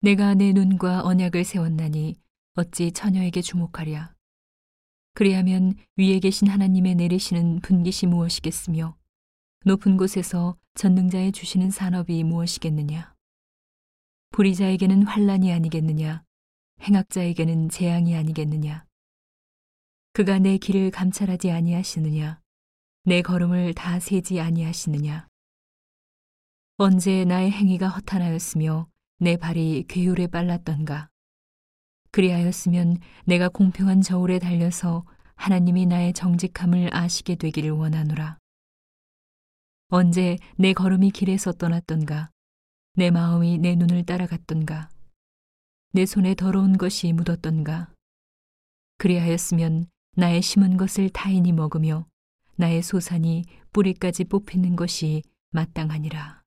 내가 내 눈과 언약을 세웠나니 어찌 처녀에게 주목하랴. 그리하면 위에 계신 하나님의 내리시는 분깃이 무엇이겠으며 높은 곳에서 전능자의 주시는 산업이 무엇이겠느냐. 불의자에게는 환란이 아니겠느냐. 행악자에게는 재앙이 아니겠느냐. 그가 내 길을 감찰하지 아니하시느냐. 내 걸음을 다 세지 아니하시느냐. 언제 나의 행위가 허탄하였으며 내 발이 괴율에 빨랐던가. 그리하였으면 내가 공평한 저울에 달려서 하나님이 나의 정직함을 아시게 되기를 원하노라. 언제 내 걸음이 길에서 떠났던가. 내 마음이 내 눈을 따라갔던가. 내 손에 더러운 것이 묻었던가. 그리하였으면 나의 심은 것을 타인이 먹으며 나의 소산이 뿌리까지 뽑히는 것이 마땅하니라.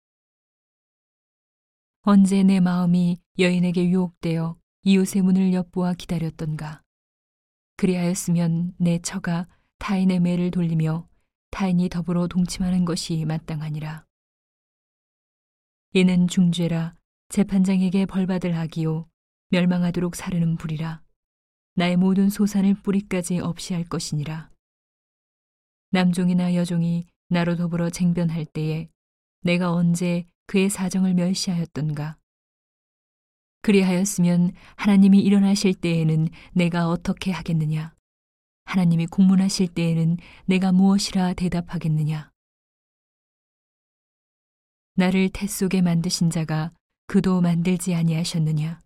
언제 내 마음이 여인에게 유혹되어 이웃의 문을 엿보아 기다렸던가. 그리하였으면 내 처가 타인의 매를 돌리며 타인이 더불어 동침하는 것이 마땅하니라. 이는 중죄라 재판장에게 벌받을 하기요 멸망하도록 사르는 불이라 나의 모든 소산을 뿌리까지 없이 할 것이니라. 남종이나 여종이 나로 더불어 쟁변할 때에 내가 언제 그의 사정을 멸시하였던가. 그리하였으면 하나님이 일어나실 때에는 내가 어떻게 하겠느냐? 하나님이 공문하실 때에는 내가 무엇이라 대답하겠느냐? 나를 태 속에 만드신 자가 그도 만들지 아니하셨느냐?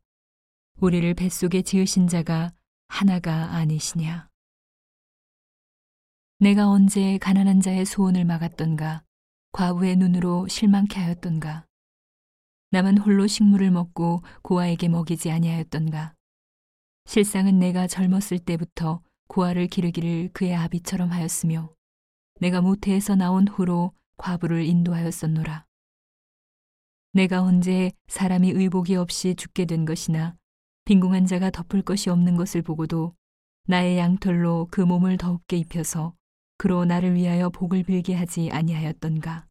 우리를 뱃속에 지으신 자가 하나가 아니시냐? 내가 언제 가난한 자의 소원을 막았던가, 과부의 눈으로 실망케 하였던가, 남은 홀로 식물을 먹고 고아에게 먹이지 아니하였던가, 실상은 내가 젊었을 때부터 고아를 기르기를 그의 아비처럼 하였으며, 내가 모태에서 나온 후로 과부를 인도하였었노라. 내가 언제 사람이 의복이 없이 죽게 된 것이나 빈궁한 자가 덮을 것이 없는 것을 보고도 나의 양털로 그 몸을 더웁게 입혀서 그로 나를 위하여 복을 빌게 하지 아니하였던가.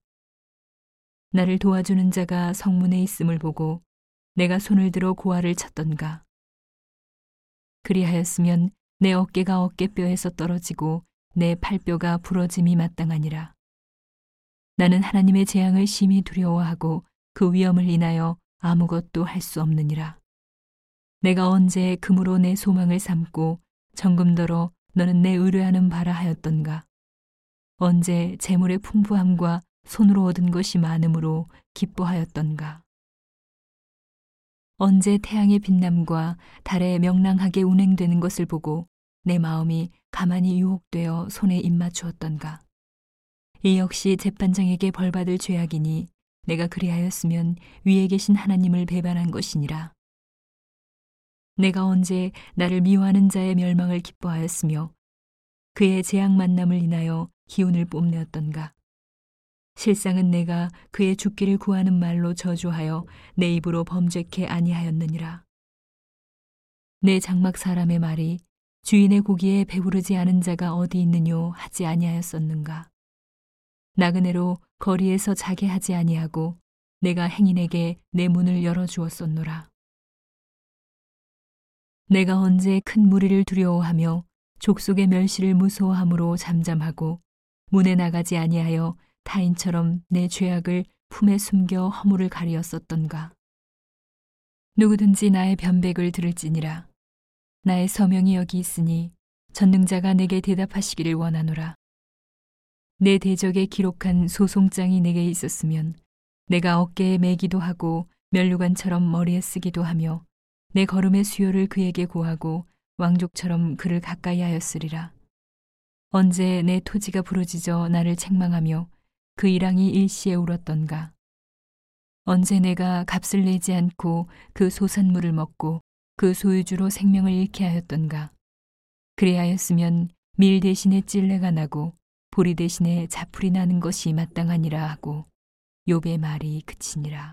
나를 도와주는 자가 성문에 있음을 보고 내가 손을 들어 고아를 쳤던가. 그리하였으면 내 어깨가 어깨뼈에서 떨어지고 내 팔뼈가 부러짐이 마땅하니라. 나는 하나님의 재앙을 심히 두려워하고 그 위험을 인하여 아무것도 할 수 없느니라. 내가 언제 금으로 내 소망을 삼고 정금더러 너는 내 의뢰하는 바라 하였던가. 언제 재물의 풍부함과 손으로 얻은 것이 많음으로 기뻐하였던가. 언제 태양의 빛남과 달의 명랑하게 운행되는 것을 보고 내 마음이 가만히 유혹되어 손에 입맞추었던가. 이 역시 재판장에게 벌받을 죄악이니 내가 그리하였으면 위에 계신 하나님을 배반한 것이니라. 내가 언제 나를 미워하는 자의 멸망을 기뻐하였으며 그의 재앙 만남을 인하여 기운을 뽐내었던가. 실상은 내가 그의 죽기를 구하는 말로 저주하여 내 입으로 범죄케 아니하였느니라. 내 장막 사람의 말이 주인의 고기에 배부르지 않은 자가 어디 있느뇨 하지 아니하였었는가. 나그네로 거리에서 자게 하지 아니하고 내가 행인에게 내 문을 열어 주었었노라. 내가 언제 큰 무리를 두려워하며 족속의 멸시를 무서워함으로 잠잠하고 문에 나가지 아니하여 타인처럼 내 죄악을 품에 숨겨 허물을 가리었었던가. 누구든지 나의 변백을 들을지니라. 나의 서명이 여기 있으니 전능자가 내게 대답하시기를 원하노라. 내 대적에 기록한 소송장이 내게 있었으면 내가 어깨에 매기도 하고 멸류관처럼 머리에 쓰기도 하며 내 걸음의 수요를 그에게 구하고 왕족처럼 그를 가까이 하였으리라. 언제 내 토지가 부러지져 나를 책망하며 그 일왕이 일시에 울었던가. 언제 내가 값을 내지 않고 그 소산물을 먹고 그 소유주로 생명을 잃게 하였던가. 그리하였으면 밀 대신에 찔레가 나고 보리 대신에 자풀이 나는 것이 마땅하니라 하고 욥의 말이 그치니라.